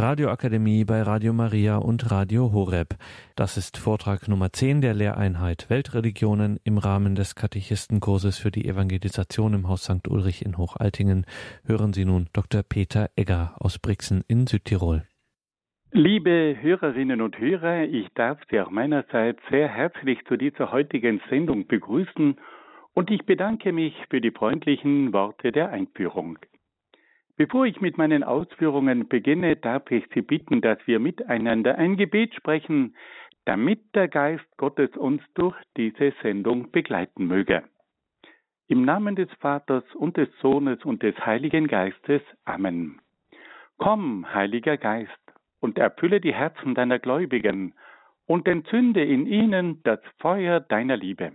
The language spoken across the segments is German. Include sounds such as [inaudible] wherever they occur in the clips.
Radioakademie bei Radio Maria und Radio Horeb. Das ist Vortrag Nummer 10 der Lehreinheit Weltreligionen im Rahmen des Katechistenkurses für die Evangelisation im Haus St. Ulrich in Hochaltingen. Hören Sie nun Dr. Peter Egger aus Brixen in Südtirol. Liebe Hörerinnen und Hörer, ich darf Sie auch meinerseits sehr herzlich zu dieser heutigen Sendung begrüßen und ich bedanke mich für die freundlichen Worte der Einführung. Bevor ich mit meinen Ausführungen beginne, darf ich Sie bitten, dass wir miteinander ein Gebet sprechen, damit der Geist Gottes uns durch diese Sendung begleiten möge. Im Namen des Vaters und des Sohnes und des Heiligen Geistes. Amen. Komm, Heiliger Geist, und erfülle die Herzen deiner Gläubigen und entzünde in ihnen das Feuer deiner Liebe.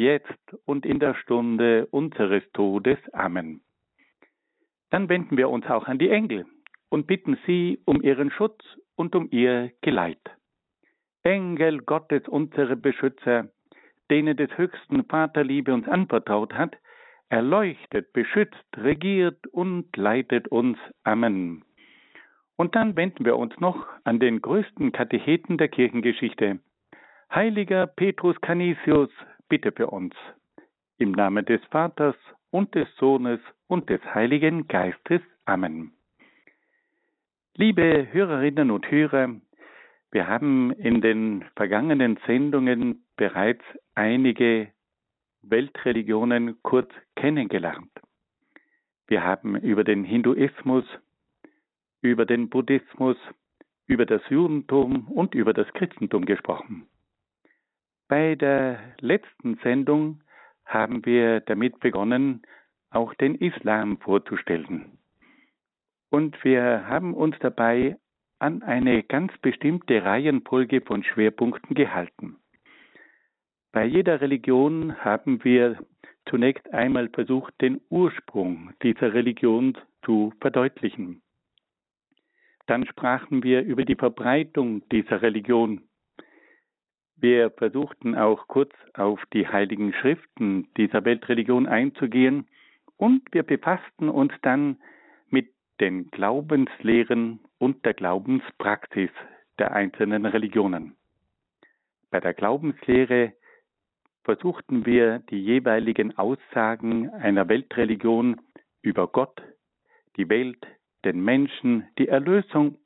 jetzt und in der Stunde unseres Todes. Amen. Dann wenden wir uns auch an die Engel und bitten sie um ihren Schutz und um ihr Geleit. Engel Gottes, unsere Beschützer, denen des höchsten Vaterliebe uns anvertraut hat, erleuchtet, beschützt, regiert und leitet uns. Amen. Und dann wenden wir uns noch an den größten Katecheten der Kirchengeschichte. Heiliger Petrus Canisius, bitte für uns. Im Namen des Vaters und des Sohnes und des Heiligen Geistes. Amen. Liebe Hörerinnen und Hörer, wir haben in den vergangenen Sendungen bereits einige Weltreligionen kurz kennengelernt. Wir haben über den Hinduismus, über den Buddhismus, über das Judentum und über das Christentum gesprochen. Bei der letzten Sendung haben wir damit begonnen, auch den Islam vorzustellen. Und wir haben uns dabei an eine ganz bestimmte Reihenfolge von Schwerpunkten gehalten. Bei jeder Religion haben wir zunächst einmal versucht, den Ursprung dieser Religion zu verdeutlichen. Dann sprachen wir über die Verbreitung dieser Religion. Wir versuchten auch kurz auf die heiligen Schriften dieser Weltreligion einzugehen und wir befassten uns dann mit den Glaubenslehren und der Glaubenspraxis der einzelnen Religionen. Bei der Glaubenslehre versuchten wir die jeweiligen Aussagen einer Weltreligion über Gott, die Welt, den Menschen, die Erlösung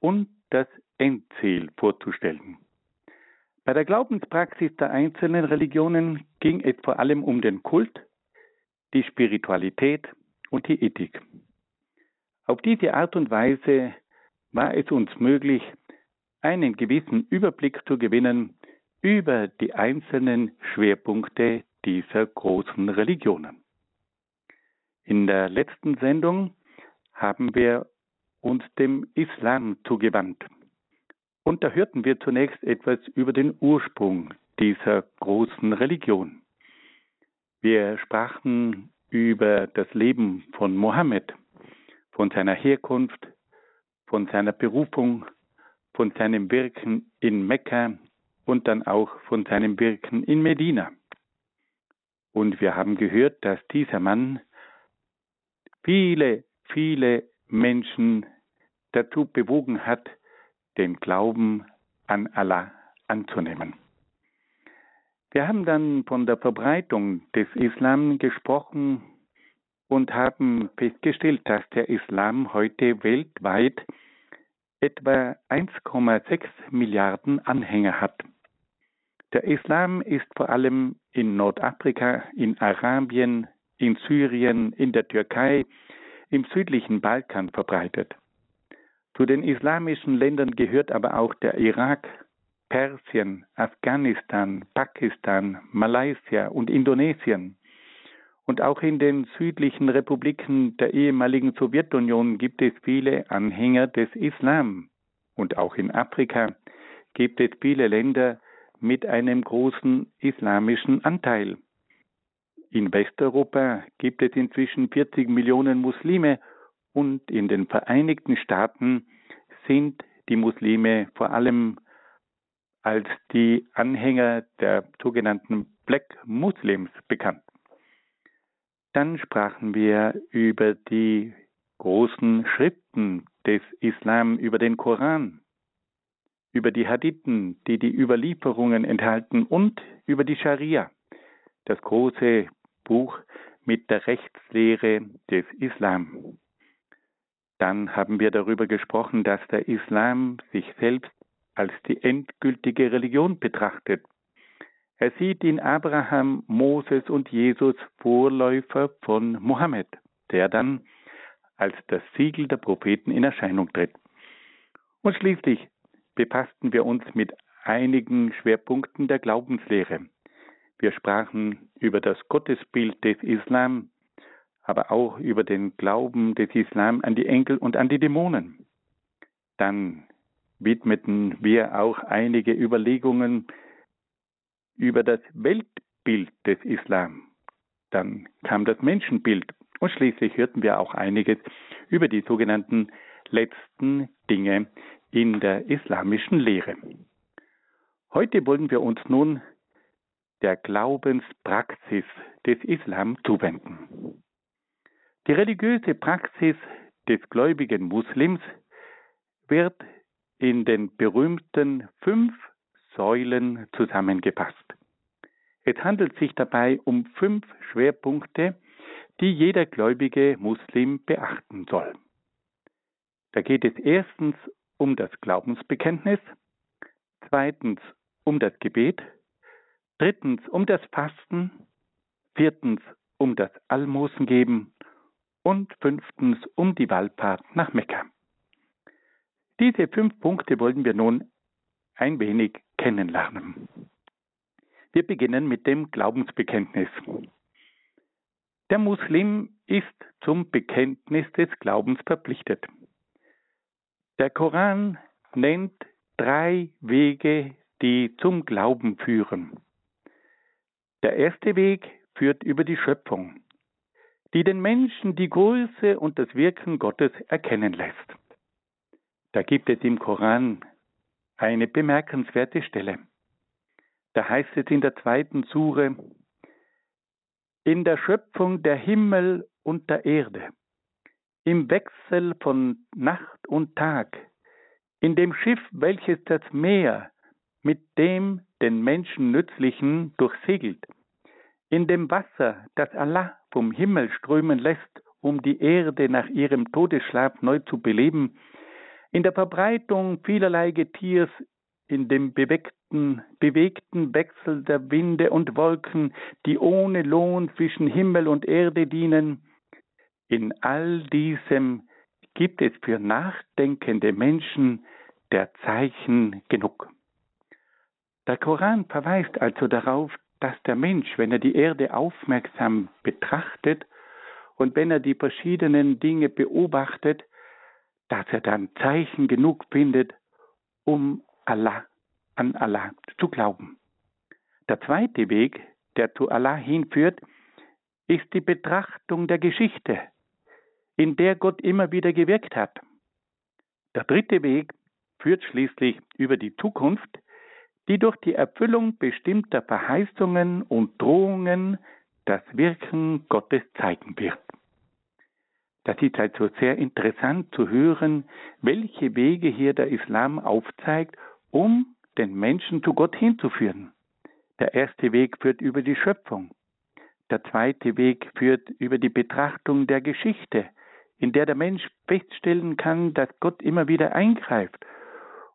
und das Endziel vorzustellen. Bei der Glaubenspraxis der einzelnen Religionen ging es vor allem um den Kult, die Spiritualität und die Ethik. Auf diese Art und Weise war es uns möglich, einen gewissen Überblick zu gewinnen über die einzelnen Schwerpunkte dieser großen Religionen. In der letzten Sendung haben wir uns dem Islam zugewandt. Und da hörten wir zunächst etwas über den Ursprung dieser großen Religion. Wir sprachen über das Leben von Mohammed, von seiner Herkunft, von seiner Berufung, von seinem Wirken in Mekka und dann auch von seinem Wirken in Medina. Und wir haben gehört, dass dieser Mann viele, viele Menschen dazu bewogen hat, den Glauben an Allah anzunehmen. Wir haben dann von der Verbreitung des Islam gesprochen und haben festgestellt, dass der Islam heute weltweit etwa 1,6 Milliarden Anhänger hat. Der Islam ist vor allem in Nordafrika, in Arabien, in Syrien, in der Türkei, im südlichen Balkan verbreitet. Zu den islamischen Ländern gehört aber auch der Irak, Persien, Afghanistan, Pakistan, Malaysia und Indonesien. Und auch in den südlichen Republiken der ehemaligen Sowjetunion gibt es viele Anhänger des Islam. und auch in Afrika gibt es viele Länder mit einem großen islamischen Anteil. In Westeuropa gibt es inzwischen 40 Millionen Muslime und in den Vereinigten Staaten sind die Muslime vor allem als die Anhänger der sogenannten Black Muslims bekannt. Dann sprachen wir über die großen Schriften des Islam, über den Koran, über die Hadithen, die die Überlieferungen enthalten und über die Scharia, das große Buch mit der Rechtslehre des Islam. Dann haben wir darüber gesprochen, dass der Islam sich selbst als die endgültige Religion betrachtet. Er sieht in Abraham, Moses und Jesus Vorläufer von Mohammed, der dann als das Siegel der Propheten in Erscheinung tritt. Und schließlich befassten wir uns mit einigen Schwerpunkten der Glaubenslehre. Wir sprachen über das Gottesbild des Islam, aber auch über den Glauben des Islam an die Enkel und an die Dämonen. Dann widmeten wir auch einige Überlegungen über das Weltbild des Islam. Dann kam das Menschenbild und schließlich hörten wir auch einiges über die sogenannten letzten Dinge in der islamischen Lehre. Heute wollen wir uns nun der Glaubenspraxis des Islam zuwenden. Die religiöse Praxis des gläubigen Muslims wird in den berühmten fünf Säulen zusammengefasst. Es handelt sich dabei um fünf Schwerpunkte, die jeder gläubige Muslim beachten soll. Da geht es erstens um das Glaubensbekenntnis, zweitens um das Gebet, drittens um das Fasten, viertens um das Almosengeben und fünftens um die Wallfahrt nach Mekka. Diese fünf Punkte wollen wir nun ein wenig kennenlernen. Wir beginnen mit dem Glaubensbekenntnis. Der Muslim ist zum Bekenntnis des Glaubens verpflichtet. Der Koran nennt drei Wege, die zum Glauben führen. Der erste Weg führt über die Schöpfung die den Menschen die Größe und das Wirken Gottes erkennen lässt. Da gibt es im Koran eine bemerkenswerte Stelle. Da heißt es in der zweiten Sure, in der Schöpfung der Himmel und der Erde, im Wechsel von Nacht und Tag, in dem Schiff, welches das Meer mit dem den Menschen nützlichen durchsegelt, in dem Wasser, das Allah vom Himmel strömen lässt, um die Erde nach ihrem Todesschlaf neu zu beleben, in der Verbreitung vielerlei Getiers, in dem bewegten, bewegten Wechsel der Winde und Wolken, die ohne Lohn zwischen Himmel und Erde dienen, in all diesem gibt es für nachdenkende Menschen der Zeichen genug. Der Koran verweist also darauf, dass der Mensch, wenn er die Erde aufmerksam betrachtet und wenn er die verschiedenen Dinge beobachtet, dass er dann Zeichen genug findet, um Allah, an Allah zu glauben. Der zweite Weg, der zu Allah hinführt, ist die Betrachtung der Geschichte, in der Gott immer wieder gewirkt hat. Der dritte Weg führt schließlich über die Zukunft, die durch die Erfüllung bestimmter Verheißungen und Drohungen das Wirken Gottes zeigen wird. Das ist also sehr interessant zu hören, welche Wege hier der Islam aufzeigt, um den Menschen zu Gott hinzuführen. Der erste Weg führt über die Schöpfung. Der zweite Weg führt über die Betrachtung der Geschichte, in der der Mensch feststellen kann, dass Gott immer wieder eingreift.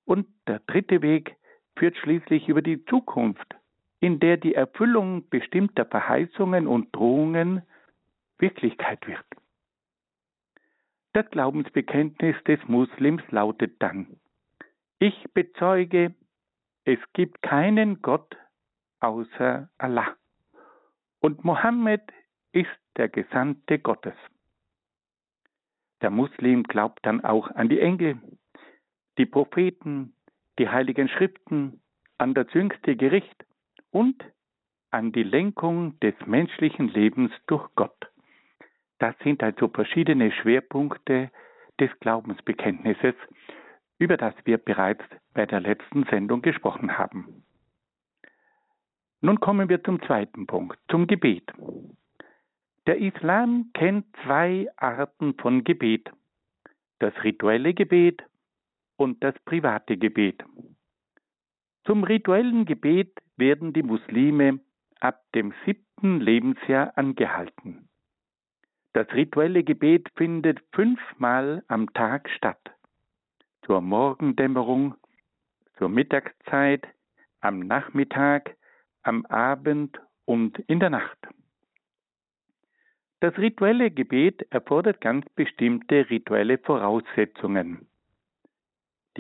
Und der dritte Weg führt schließlich über die Zukunft, in der die Erfüllung bestimmter Verheißungen und Drohungen Wirklichkeit wird. Das Glaubensbekenntnis des Muslims lautet dann, ich bezeuge, es gibt keinen Gott außer Allah und Mohammed ist der Gesandte Gottes. Der Muslim glaubt dann auch an die Engel, die Propheten, die heiligen Schriften, an das jüngste Gericht und an die Lenkung des menschlichen Lebens durch Gott. Das sind also verschiedene Schwerpunkte des Glaubensbekenntnisses, über das wir bereits bei der letzten Sendung gesprochen haben. Nun kommen wir zum zweiten Punkt, zum Gebet. Der Islam kennt zwei Arten von Gebet, das rituelle Gebet und das private Gebet. Zum rituellen Gebet werden die Muslime ab dem siebten Lebensjahr angehalten. Das rituelle Gebet findet fünfmal am Tag statt. Zur Morgendämmerung, zur Mittagszeit, am Nachmittag, am Abend und in der Nacht. Das rituelle Gebet erfordert ganz bestimmte rituelle Voraussetzungen.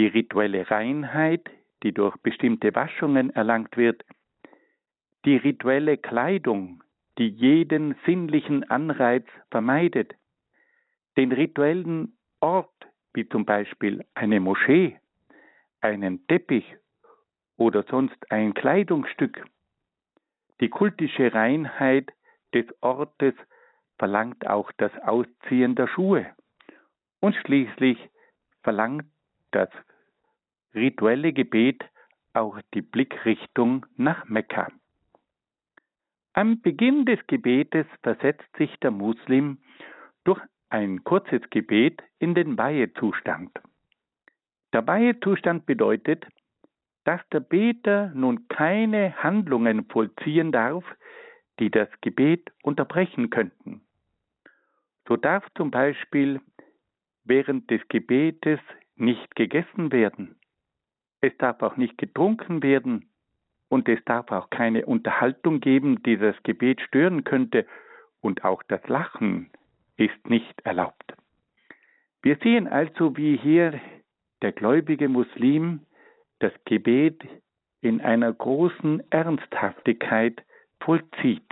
Die rituelle Reinheit, die durch bestimmte Waschungen erlangt wird, die rituelle Kleidung, die jeden sinnlichen Anreiz vermeidet, den rituellen Ort, wie zum Beispiel eine Moschee, einen Teppich oder sonst ein Kleidungsstück. Die kultische Reinheit des Ortes verlangt auch das Ausziehen der Schuhe. Und schließlich verlangt das rituelle Gebet auch die Blickrichtung nach Mekka. Am Beginn des Gebetes versetzt sich der Muslim durch ein kurzes Gebet in den Weihezustand. Der Weihezustand bedeutet, dass der Beter nun keine Handlungen vollziehen darf, die das Gebet unterbrechen könnten. So darf zum Beispiel während des Gebetes nicht gegessen werden, es darf auch nicht getrunken werden, und es darf auch keine Unterhaltung geben, die das Gebet stören könnte, und auch das Lachen ist nicht erlaubt. Wir sehen also, wie hier der gläubige Muslim das Gebet in einer großen Ernsthaftigkeit vollzieht.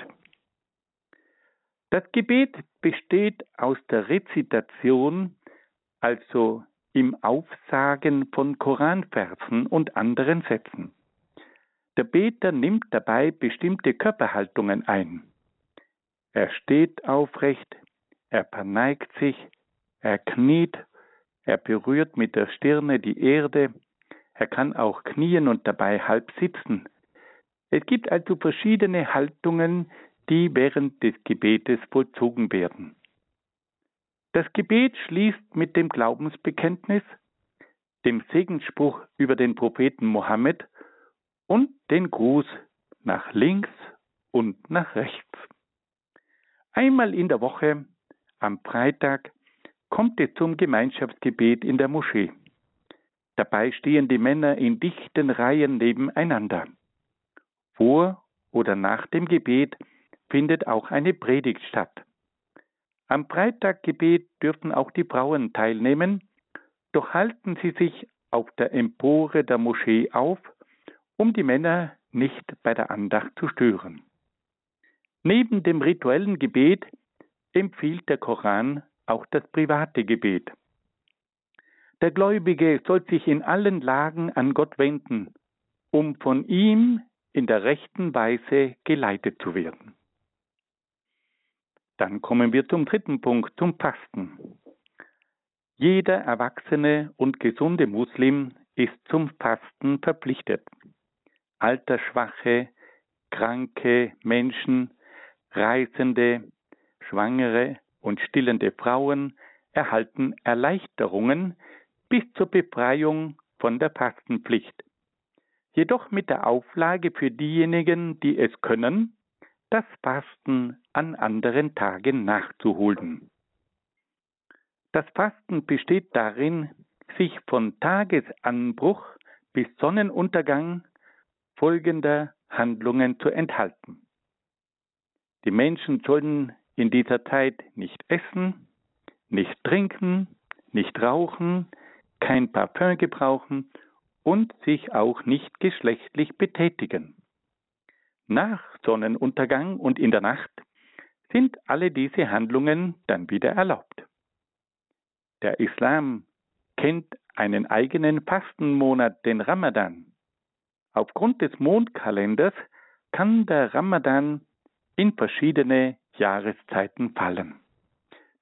Das Gebet besteht aus der Rezitation, also im Aufsagen von Koranversen und anderen Sätzen. Der Beter nimmt dabei bestimmte Körperhaltungen ein. Er steht aufrecht, er verneigt sich, er kniet, er berührt mit der Stirne die Erde, er kann auch knien und dabei halb sitzen. Es gibt also verschiedene Haltungen, die während des Gebetes vollzogen werden. Das Gebet schließt mit dem Glaubensbekenntnis, dem Segensspruch über den Propheten Mohammed und den Gruß nach links und nach rechts. Einmal in der Woche, am Freitag, kommt es zum Gemeinschaftsgebet in der Moschee. Dabei stehen die Männer in dichten Reihen nebeneinander. Vor oder nach dem Gebet findet auch eine Predigt statt. Am Freitaggebet dürfen auch die Frauen teilnehmen, doch halten sie sich auf der Empore der Moschee auf um die Männer nicht bei der Andacht zu stören. Neben dem rituellen Gebet empfiehlt der Koran auch das private Gebet. Der Gläubige soll sich in allen Lagen an Gott wenden, um von ihm in der rechten Weise geleitet zu werden. Dann kommen wir zum dritten Punkt, zum Fasten. Jeder erwachsene und gesunde Muslim ist zum Fasten verpflichtet altersschwache, kranke Menschen, Reisende, Schwangere und stillende Frauen erhalten Erleichterungen bis zur Befreiung von der Fastenpflicht. Jedoch mit der Auflage für diejenigen, die es können, das Fasten an anderen Tagen nachzuholen. Das Fasten besteht darin, sich von Tagesanbruch bis Sonnenuntergang folgender Handlungen zu enthalten. Die Menschen sollen in dieser Zeit nicht essen, nicht trinken, nicht rauchen, kein Parfüm gebrauchen und sich auch nicht geschlechtlich betätigen. Nach Sonnenuntergang und in der Nacht sind alle diese Handlungen dann wieder erlaubt. Der Islam kennt einen eigenen Fastenmonat, den Ramadan. Aufgrund des Mondkalenders kann der Ramadan in verschiedene Jahreszeiten fallen.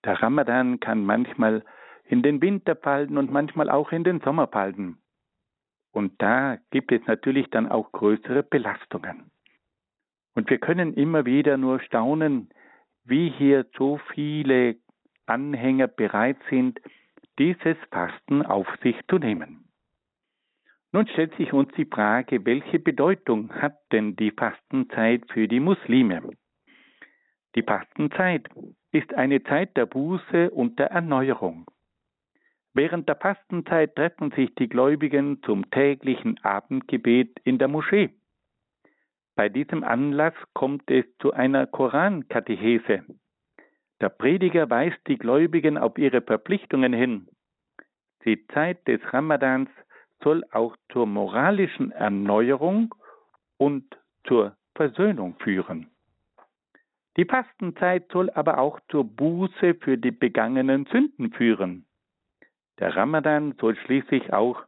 Der Ramadan kann manchmal in den Winter fallen und manchmal auch in den Sommer fallen. Und da gibt es natürlich dann auch größere Belastungen. Und wir können immer wieder nur staunen, wie hier so viele Anhänger bereit sind, dieses Fasten auf sich zu nehmen. Nun stellt sich uns die Frage, welche Bedeutung hat denn die Fastenzeit für die Muslime? Die Fastenzeit ist eine Zeit der Buße und der Erneuerung. Während der Fastenzeit treffen sich die Gläubigen zum täglichen Abendgebet in der Moschee. Bei diesem Anlass kommt es zu einer Korankatechese. Der Prediger weist die Gläubigen auf ihre Verpflichtungen hin. Die Zeit des Ramadans soll auch zur moralischen Erneuerung und zur Versöhnung führen. Die Fastenzeit soll aber auch zur Buße für die begangenen Sünden führen. Der Ramadan soll schließlich auch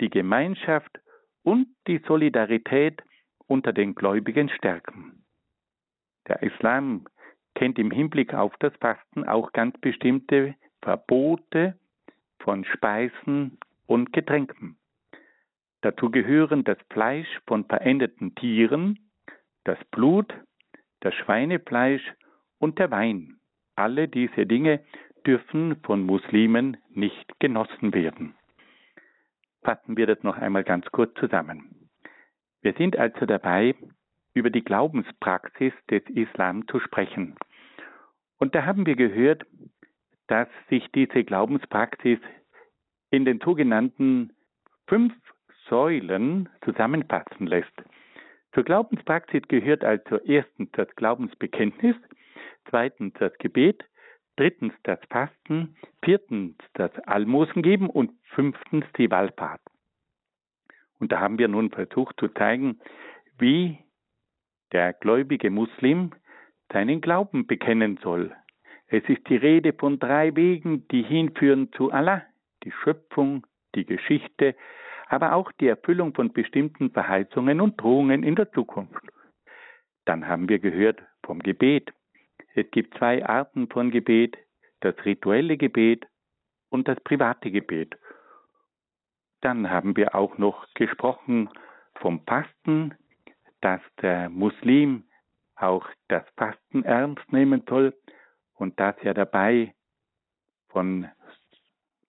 die Gemeinschaft und die Solidarität unter den Gläubigen stärken. Der Islam kennt im Hinblick auf das Fasten auch ganz bestimmte Verbote von Speisen und Getränken. Dazu gehören das Fleisch von verendeten Tieren, das Blut, das Schweinefleisch und der Wein. Alle diese Dinge dürfen von Muslimen nicht genossen werden. Fassen wir das noch einmal ganz kurz zusammen. Wir sind also dabei, über die Glaubenspraxis des Islam zu sprechen. Und da haben wir gehört, dass sich diese Glaubenspraxis in den sogenannten fünf Säulen zusammenfassen lässt. Zur Glaubenspraxis gehört also erstens das Glaubensbekenntnis, zweitens das Gebet, drittens das Fasten, viertens das Almosen geben und fünftens die Wallfahrt. Und da haben wir nun versucht zu zeigen, wie der gläubige Muslim seinen Glauben bekennen soll. Es ist die Rede von drei Wegen, die hinführen zu Allah, die Schöpfung, die Geschichte, aber auch die Erfüllung von bestimmten Verheißungen und Drohungen in der Zukunft. Dann haben wir gehört vom Gebet, es gibt zwei Arten von Gebet, das rituelle Gebet und das private Gebet. Dann haben wir auch noch gesprochen vom Fasten, dass der Muslim auch das Fasten ernst nehmen soll und dass er dabei von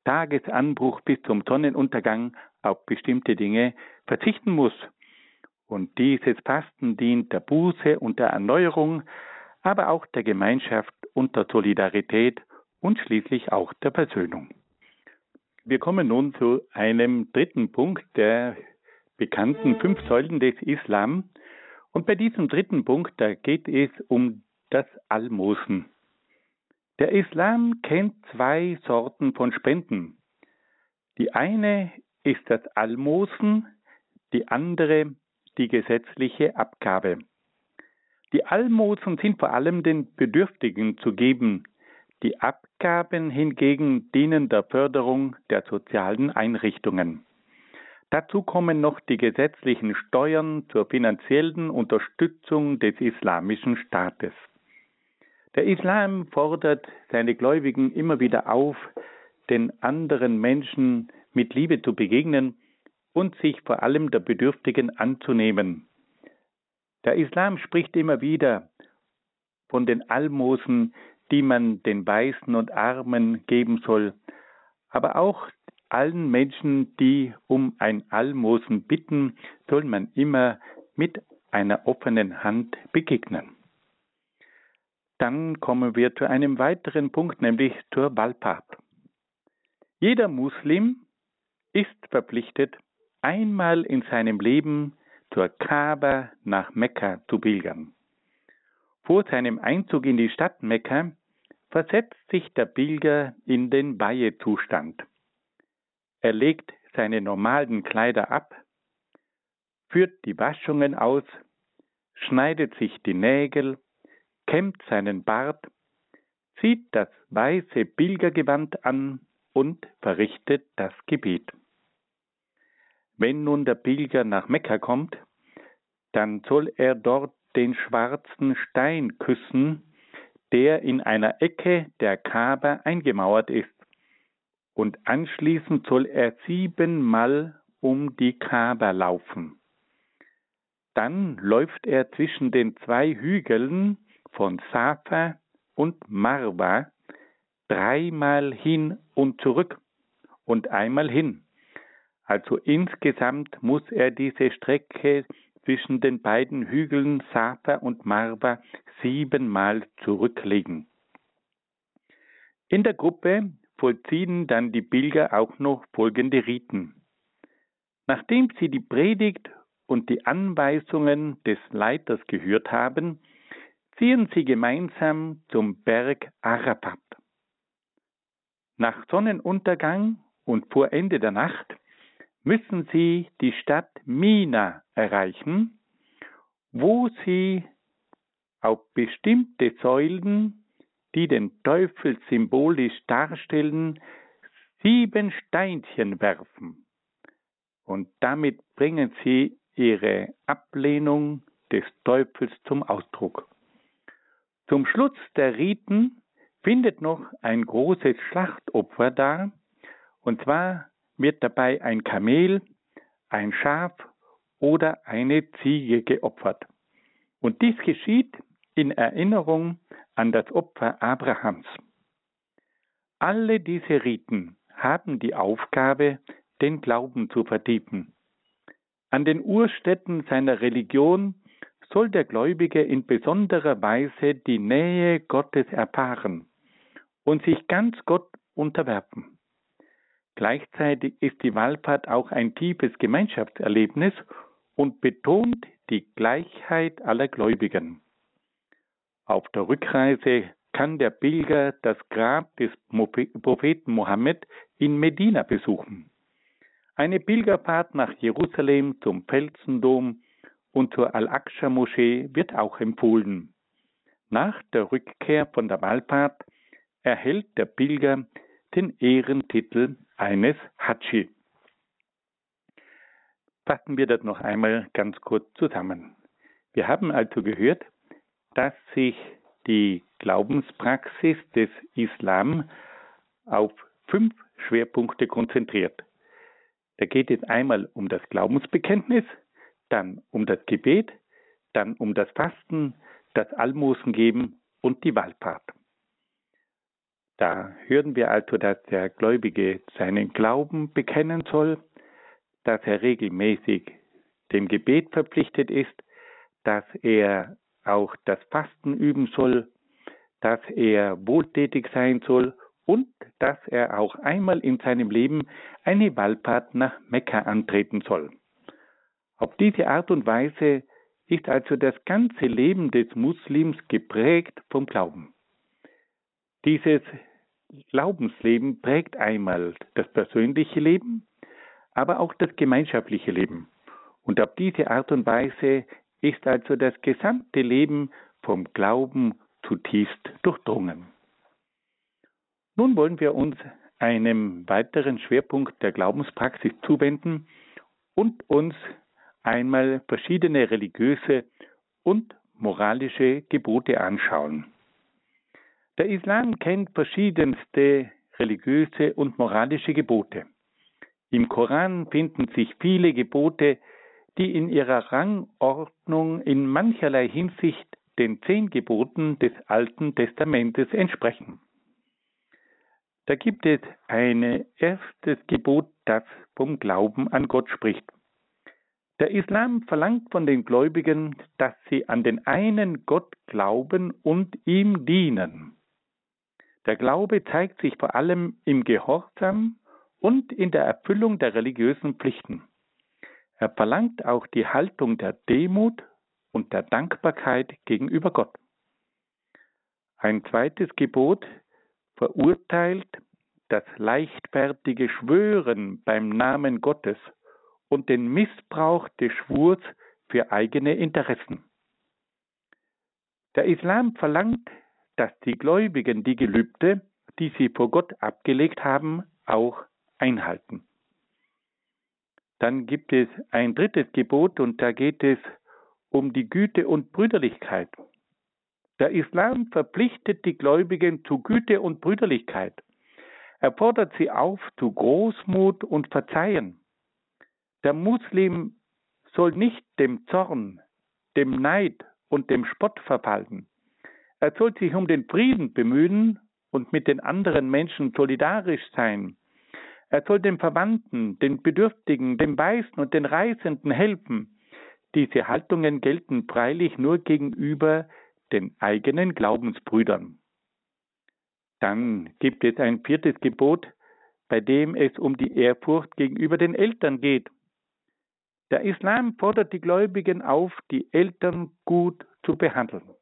Tagesanbruch bis zum Sonnenuntergang auf bestimmte Dinge verzichten muss. Und dieses Fasten dient der Buße und der Erneuerung, aber auch der Gemeinschaft und der Solidarität und schließlich auch der Versöhnung. Wir kommen nun zu einem dritten Punkt der bekannten fünf Säulen des Islam. Und bei diesem dritten Punkt, da geht es um das Almosen. Der Islam kennt zwei Sorten von Spenden. Die eine ist das Almosen, die andere die gesetzliche Abgabe. Die Almosen sind vor allem den Bedürftigen zu geben, die Abgaben hingegen dienen der Förderung der sozialen Einrichtungen. Dazu kommen noch die gesetzlichen Steuern zur finanziellen Unterstützung des islamischen Staates. Der Islam fordert seine Gläubigen immer wieder auf, den anderen Menschen mit Liebe zu begegnen und sich vor allem der Bedürftigen anzunehmen. Der Islam spricht immer wieder von den Almosen, die man den Weißen und Armen geben soll, aber auch allen Menschen, die um ein Almosen bitten, soll man immer mit einer offenen Hand begegnen. Dann kommen wir zu einem weiteren Punkt, nämlich zur Wallfahrt. Jeder Muslim ist verpflichtet, einmal in seinem Leben zur Kaaba nach Mekka zu pilgern. Vor seinem Einzug in die Stadt Mekka versetzt sich der Pilger in den Weihezustand. Er legt seine normalen Kleider ab, führt die Waschungen aus, schneidet sich die Nägel, kämmt seinen Bart, zieht das weiße Pilgergewand an, und verrichtet das Gebet. Wenn nun der Pilger nach Mekka kommt, dann soll er dort den schwarzen Stein küssen, der in einer Ecke der Kaaba eingemauert ist. Und anschließend soll er siebenmal um die Kaaba laufen. Dann läuft er zwischen den zwei Hügeln von Safa und Marwa dreimal hin und zurück und einmal hin. Also insgesamt muss er diese Strecke zwischen den beiden Hügeln Safa und Marwa siebenmal zurücklegen. In der Gruppe vollziehen dann die Pilger auch noch folgende Riten. Nachdem sie die Predigt und die Anweisungen des Leiters gehört haben, ziehen sie gemeinsam zum Berg Arafat. Nach Sonnenuntergang und vor Ende der Nacht müssen sie die Stadt Mina erreichen, wo sie auf bestimmte Säulen, die den Teufel symbolisch darstellen, sieben Steinchen werfen. Und damit bringen sie ihre Ablehnung des Teufels zum Ausdruck. Zum Schluss der Riten findet noch ein großes Schlachtopfer dar, und zwar wird dabei ein Kamel, ein Schaf oder eine Ziege geopfert. Und dies geschieht in Erinnerung an das Opfer Abrahams. Alle diese Riten haben die Aufgabe, den Glauben zu vertiefen. An den Urstätten seiner Religion soll der Gläubige in besonderer Weise die Nähe Gottes erfahren und sich ganz Gott unterwerfen. Gleichzeitig ist die Wallfahrt auch ein tiefes Gemeinschaftserlebnis und betont die Gleichheit aller Gläubigen. Auf der Rückreise kann der Pilger das Grab des Propheten Mohammed in Medina besuchen. Eine Pilgerfahrt nach Jerusalem zum Felsendom und zur Al-Aqsa-Moschee wird auch empfohlen. Nach der Rückkehr von der Wallfahrt erhält der Pilger den Ehrentitel eines Hatschi. Fassen wir das noch einmal ganz kurz zusammen. Wir haben also gehört, dass sich die Glaubenspraxis des Islam auf fünf Schwerpunkte konzentriert. Da geht es einmal um das Glaubensbekenntnis, dann um das Gebet, dann um das Fasten, das Almosengeben und die Wallfahrt. Da hören wir also, dass der Gläubige seinen Glauben bekennen soll, dass er regelmäßig dem Gebet verpflichtet ist, dass er auch das Fasten üben soll, dass er wohltätig sein soll und dass er auch einmal in seinem Leben eine Wallfahrt nach Mekka antreten soll. Auf diese Art und Weise ist also das ganze Leben des Muslims geprägt vom Glauben. Dieses Glaubensleben prägt einmal das persönliche Leben, aber auch das gemeinschaftliche Leben. Und auf diese Art und Weise ist also das gesamte Leben vom Glauben zutiefst durchdrungen. Nun wollen wir uns einem weiteren Schwerpunkt der Glaubenspraxis zuwenden und uns einmal verschiedene religiöse und moralische Gebote anschauen. Der Islam kennt verschiedenste religiöse und moralische Gebote. Im Koran finden sich viele Gebote, die in ihrer Rangordnung in mancherlei Hinsicht den zehn Geboten des Alten Testamentes entsprechen. Da gibt es ein erstes Gebot, das vom Glauben an Gott spricht. Der Islam verlangt von den Gläubigen, dass sie an den einen Gott glauben und ihm dienen. Der Glaube zeigt sich vor allem im Gehorsam und in der Erfüllung der religiösen Pflichten. Er verlangt auch die Haltung der Demut und der Dankbarkeit gegenüber Gott. Ein zweites Gebot verurteilt das leichtfertige Schwören beim Namen Gottes und den Missbrauch des Schwurs für eigene Interessen. Der Islam verlangt dass die Gläubigen die Gelübde, die sie vor Gott abgelegt haben, auch einhalten. Dann gibt es ein drittes Gebot und da geht es um die Güte und Brüderlichkeit. Der Islam verpflichtet die Gläubigen zu Güte und Brüderlichkeit. Er fordert sie auf zu Großmut und Verzeihen. Der Muslim soll nicht dem Zorn, dem Neid und dem Spott verfallen. Er soll sich um den Frieden bemühen und mit den anderen Menschen solidarisch sein. Er soll den Verwandten, den Bedürftigen, den Weißen und den Reisenden helfen. Diese Haltungen gelten freilich nur gegenüber den eigenen Glaubensbrüdern. Dann gibt es ein viertes Gebot, bei dem es um die Ehrfurcht gegenüber den Eltern geht. Der Islam fordert die Gläubigen auf, die Eltern gut zu behandeln.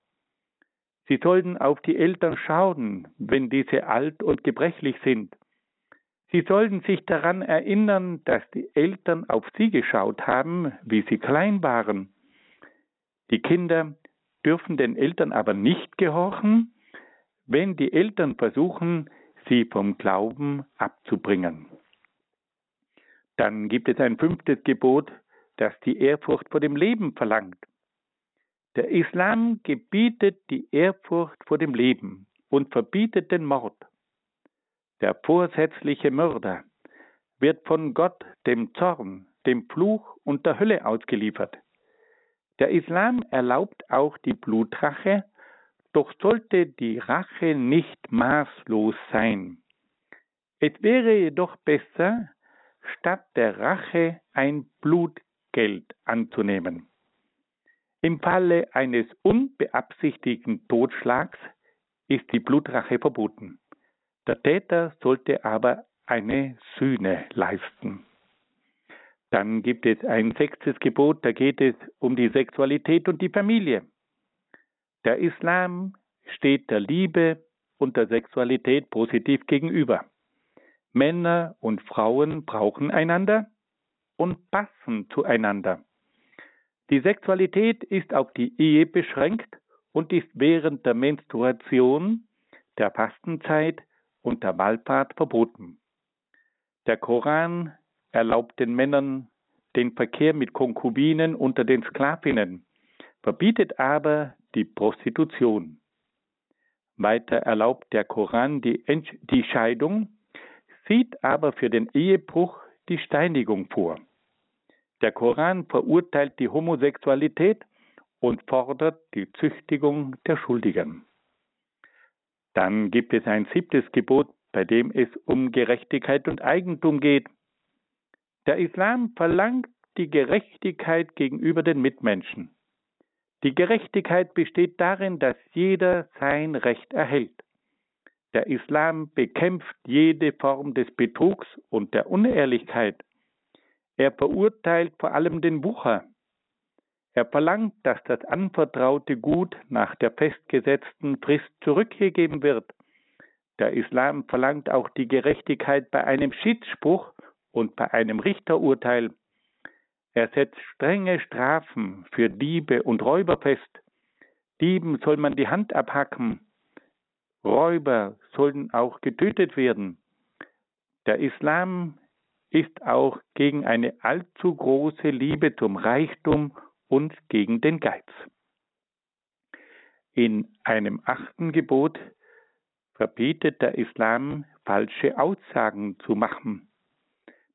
Sie sollten auf die Eltern schauen, wenn diese alt und gebrechlich sind. Sie sollten sich daran erinnern, dass die Eltern auf sie geschaut haben, wie sie klein waren. Die Kinder dürfen den Eltern aber nicht gehorchen, wenn die Eltern versuchen, sie vom Glauben abzubringen. Dann gibt es ein fünftes Gebot, das die Ehrfurcht vor dem Leben verlangt. Der Islam gebietet die Ehrfurcht vor dem Leben und verbietet den Mord. Der vorsätzliche Mörder wird von Gott dem Zorn, dem Fluch und der Hölle ausgeliefert. Der Islam erlaubt auch die Blutrache, doch sollte die Rache nicht maßlos sein. Es wäre jedoch besser, statt der Rache ein Blutgeld anzunehmen. Im Falle eines unbeabsichtigten Totschlags ist die Blutrache verboten. Der Täter sollte aber eine Sühne leisten. Dann gibt es ein sechstes Gebot, da geht es um die Sexualität und die Familie. Der Islam steht der Liebe und der Sexualität positiv gegenüber. Männer und Frauen brauchen einander und passen zueinander. Die Sexualität ist auf die Ehe beschränkt und ist während der Menstruation, der Fastenzeit und der Wallfahrt verboten. Der Koran erlaubt den Männern den Verkehr mit Konkubinen unter den Sklavinnen, verbietet aber die Prostitution. Weiter erlaubt der Koran die, Entsch die Scheidung, sieht aber für den Ehebruch die Steinigung vor. Der Koran verurteilt die Homosexualität und fordert die Züchtigung der Schuldigen. Dann gibt es ein siebtes Gebot, bei dem es um Gerechtigkeit und Eigentum geht. Der Islam verlangt die Gerechtigkeit gegenüber den Mitmenschen. Die Gerechtigkeit besteht darin, dass jeder sein Recht erhält. Der Islam bekämpft jede Form des Betrugs und der Unehrlichkeit. Er verurteilt vor allem den Wucher. Er verlangt, dass das anvertraute Gut nach der festgesetzten Frist zurückgegeben wird. Der Islam verlangt auch die Gerechtigkeit bei einem Schiedsspruch und bei einem Richterurteil. Er setzt strenge Strafen für Diebe und Räuber fest. Dieben soll man die Hand abhacken. Räuber sollen auch getötet werden. Der Islam ist auch gegen eine allzu große Liebe zum Reichtum und gegen den Geiz. In einem achten Gebot verbietet der Islam falsche Aussagen zu machen.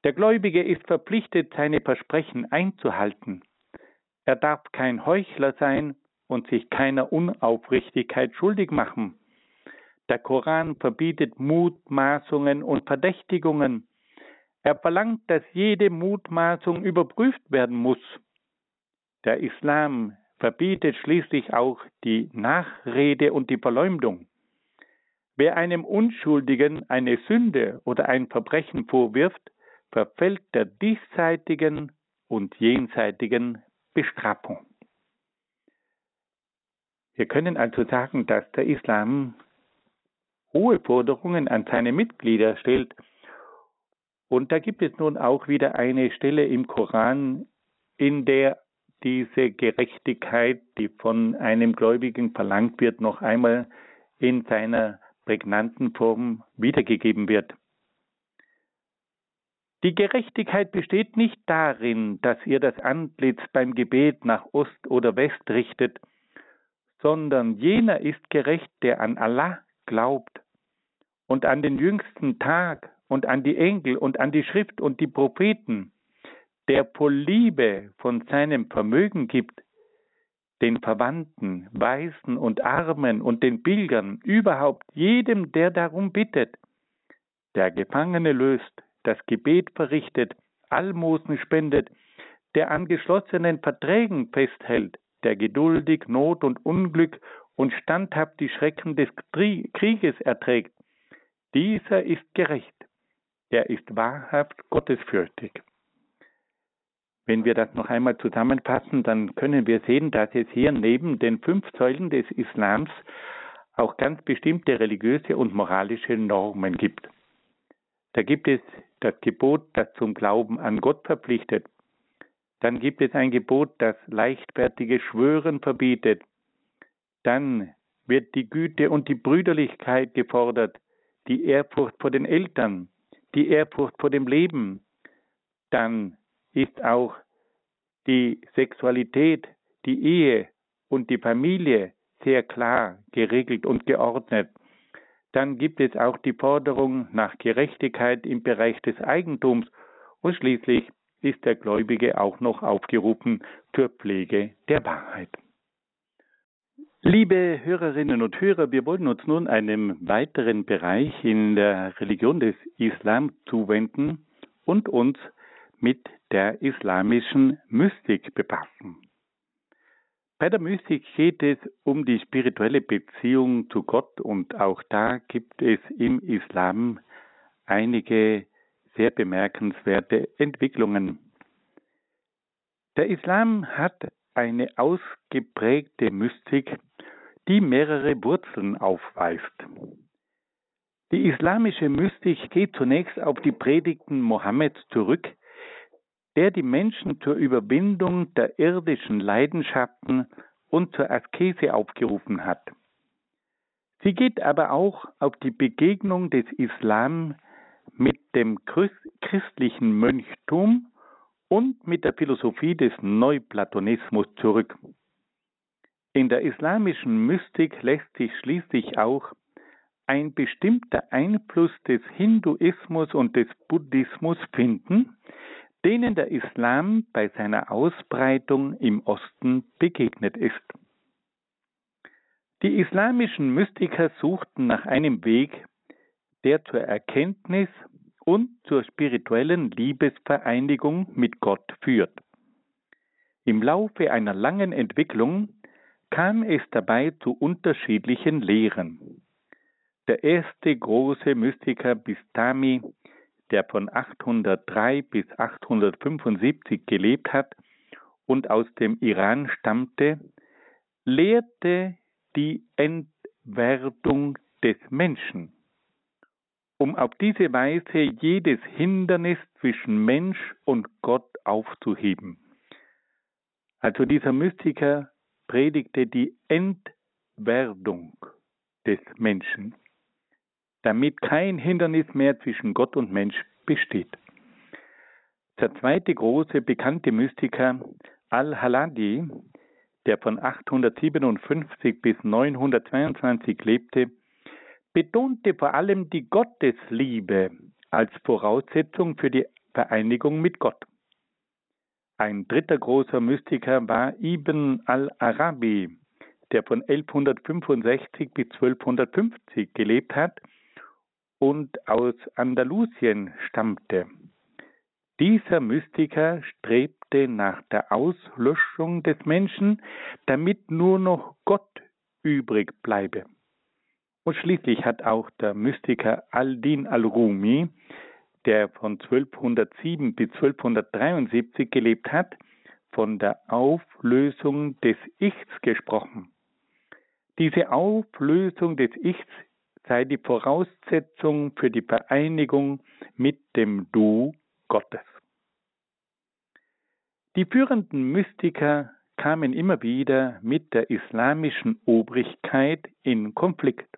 Der Gläubige ist verpflichtet, seine Versprechen einzuhalten. Er darf kein Heuchler sein und sich keiner Unaufrichtigkeit schuldig machen. Der Koran verbietet Mutmaßungen und Verdächtigungen. Er verlangt, dass jede Mutmaßung überprüft werden muss. Der Islam verbietet schließlich auch die Nachrede und die Verleumdung. Wer einem Unschuldigen eine Sünde oder ein Verbrechen vorwirft, verfällt der diesseitigen und jenseitigen Bestrafung. Wir können also sagen, dass der Islam hohe Forderungen an seine Mitglieder stellt. Und da gibt es nun auch wieder eine Stelle im Koran, in der diese Gerechtigkeit, die von einem Gläubigen verlangt wird, noch einmal in seiner prägnanten Form wiedergegeben wird. Die Gerechtigkeit besteht nicht darin, dass ihr das Antlitz beim Gebet nach Ost oder West richtet, sondern jener ist gerecht, der an Allah glaubt und an den jüngsten Tag und an die Engel und an die Schrift und die Propheten, der voll Liebe von seinem Vermögen gibt, den Verwandten, Weisen und Armen und den Pilgern, überhaupt jedem, der darum bittet, der Gefangene löst, das Gebet verrichtet, Almosen spendet, der an geschlossenen Verträgen festhält, der geduldig Not und Unglück und standhaft die Schrecken des Krieges erträgt, dieser ist gerecht, der ist wahrhaft gottesfürchtig. Wenn wir das noch einmal zusammenfassen, dann können wir sehen, dass es hier neben den fünf Säulen des Islams auch ganz bestimmte religiöse und moralische Normen gibt. Da gibt es das Gebot, das zum Glauben an Gott verpflichtet. Dann gibt es ein Gebot, das leichtfertige Schwören verbietet. Dann wird die Güte und die Brüderlichkeit gefordert, die Ehrfurcht vor den Eltern, die Ehrfurcht vor dem Leben. Dann ist auch die Sexualität, die Ehe und die Familie sehr klar geregelt und geordnet. Dann gibt es auch die Forderung nach Gerechtigkeit im Bereich des Eigentums und schließlich ist der Gläubige auch noch aufgerufen zur Pflege der Wahrheit. Liebe Hörerinnen und Hörer, wir wollen uns nun einem weiteren Bereich in der Religion des Islam zuwenden und uns mit der islamischen Mystik befassen. Bei der Mystik geht es um die spirituelle Beziehung zu Gott und auch da gibt es im Islam einige sehr bemerkenswerte Entwicklungen. Der Islam hat eine ausgeprägte Mystik, die mehrere Wurzeln aufweist. Die islamische Mystik geht zunächst auf die Predigten Mohammeds zurück, der die Menschen zur Überwindung der irdischen Leidenschaften und zur Askese aufgerufen hat. Sie geht aber auch auf die Begegnung des Islam mit dem christlichen Mönchtum und mit der Philosophie des Neuplatonismus zurück. In der islamischen Mystik lässt sich schließlich auch ein bestimmter Einfluss des Hinduismus und des Buddhismus finden, denen der Islam bei seiner Ausbreitung im Osten begegnet ist. Die islamischen Mystiker suchten nach einem Weg, der zur Erkenntnis und zur spirituellen Liebesvereinigung mit Gott führt. Im Laufe einer langen Entwicklung kam es dabei zu unterschiedlichen Lehren. Der erste große Mystiker Bistami der von 803 bis 875 gelebt hat und aus dem Iran stammte, lehrte die Entwerdung des Menschen, um auf diese Weise jedes Hindernis zwischen Mensch und Gott aufzuheben. Also dieser Mystiker predigte die Entwerdung des Menschen damit kein Hindernis mehr zwischen Gott und Mensch besteht. Der zweite große bekannte Mystiker Al-Haladi, der von 857 bis 922 lebte, betonte vor allem die Gottesliebe als Voraussetzung für die Vereinigung mit Gott. Ein dritter großer Mystiker war Ibn al-Arabi, der von 1165 bis 1250 gelebt hat und aus Andalusien stammte. Dieser Mystiker strebte nach der Auslöschung des Menschen, damit nur noch Gott übrig bleibe. Und schließlich hat auch der Mystiker Al-Din al-Rumi, der von 1207 bis 1273 gelebt hat, von der Auflösung des Ichs gesprochen. Diese Auflösung des Ichs sei die Voraussetzung für die Vereinigung mit dem Du Gottes. Die führenden Mystiker kamen immer wieder mit der islamischen Obrigkeit in Konflikt.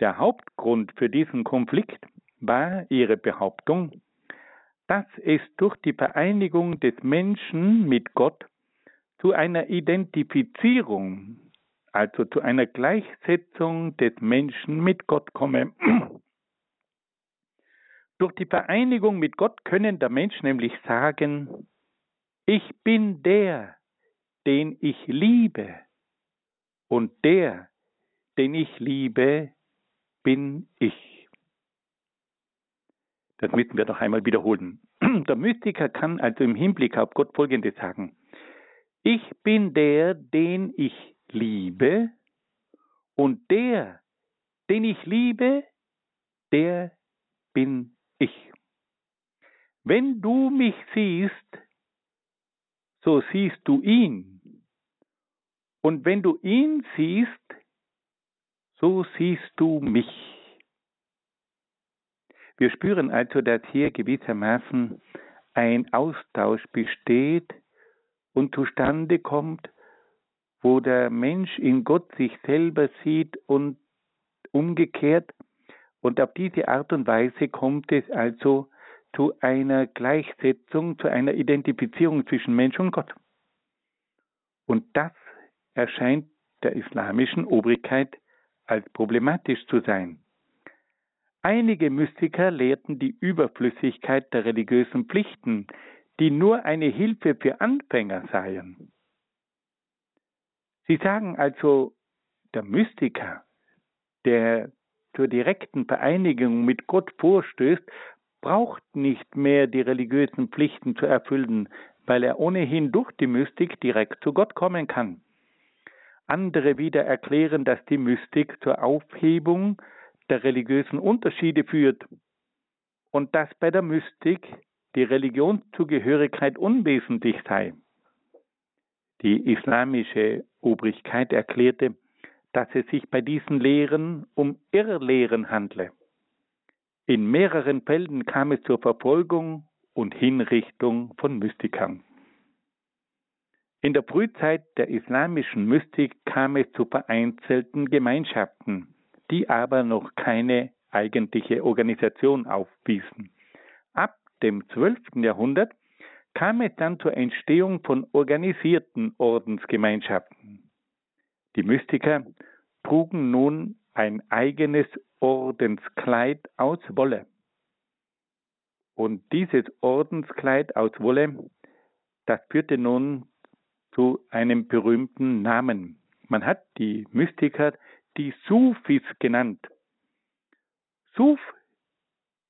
Der Hauptgrund für diesen Konflikt war ihre Behauptung, dass es durch die Vereinigung des Menschen mit Gott zu einer Identifizierung, also zu einer Gleichsetzung des Menschen mit Gott komme. [clears throat] Durch die Vereinigung mit Gott können der Mensch nämlich sagen, ich bin der, den ich liebe, und der, den ich liebe, bin ich. Das müssen wir doch einmal wiederholen. [clears throat] Der Mystiker kann also im Hinblick auf Gott Folgendes sagen. Ich bin der, den ich liebe, und der, den ich liebe, der bin ich. Wenn du mich siehst, so siehst du ihn. Und wenn du ihn siehst, so siehst du mich. Wir spüren also, dass hier gewissermaßen ein Austausch besteht und zustande kommt, wo der Mensch in Gott sich selber sieht und umgekehrt. Und auf diese Art und Weise kommt es also zu einer Gleichsetzung, zu einer Identifizierung zwischen Mensch und Gott. Und das erscheint der islamischen Obrigkeit als problematisch zu sein. Einige Mystiker lehrten die Überflüssigkeit der religiösen Pflichten, die nur eine Hilfe für Anfänger seien. Sie sagen also, der Mystiker, der zur direkten Vereinigung mit Gott vorstößt, braucht nicht mehr die religiösen Pflichten zu erfüllen, weil er ohnehin durch die Mystik direkt zu Gott kommen kann. Andere wieder erklären, dass die Mystik zur Aufhebung der religiösen Unterschiede führt und dass bei der Mystik die Religionszugehörigkeit unwesentlich sei. Die islamische Obrigkeit erklärte, dass es sich bei diesen Lehren um Irrlehren handle. In mehreren Fällen kam es zur Verfolgung und Hinrichtung von Mystikern. In der Frühzeit der islamischen Mystik kam es zu vereinzelten Gemeinschaften, die aber noch keine eigentliche Organisation aufwiesen. Ab dem 12. Jahrhundert kam es dann zur Entstehung von organisierten Ordensgemeinschaften. Die Mystiker trugen nun ein eigenes Ordenskleid aus Wolle. Und dieses Ordenskleid aus Wolle, das führte nun zu einem berühmten Namen. Man hat die Mystiker die Sufis genannt. Suf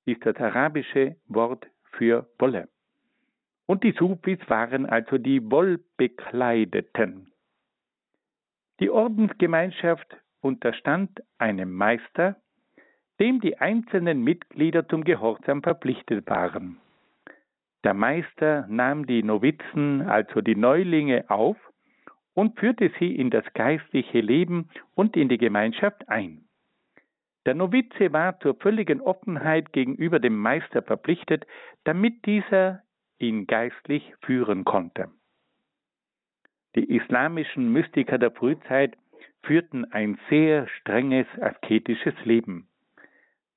ist das arabische Wort für Wolle. Und die Sufis waren also die Wollbekleideten. Die Ordensgemeinschaft unterstand einem Meister, dem die einzelnen Mitglieder zum Gehorsam verpflichtet waren. Der Meister nahm die Novizen, also die Neulinge, auf und führte sie in das geistliche Leben und in die Gemeinschaft ein. Der Novize war zur völligen Offenheit gegenüber dem Meister verpflichtet, damit dieser ihn geistlich führen konnte. Die islamischen Mystiker der Frühzeit führten ein sehr strenges asketisches Leben.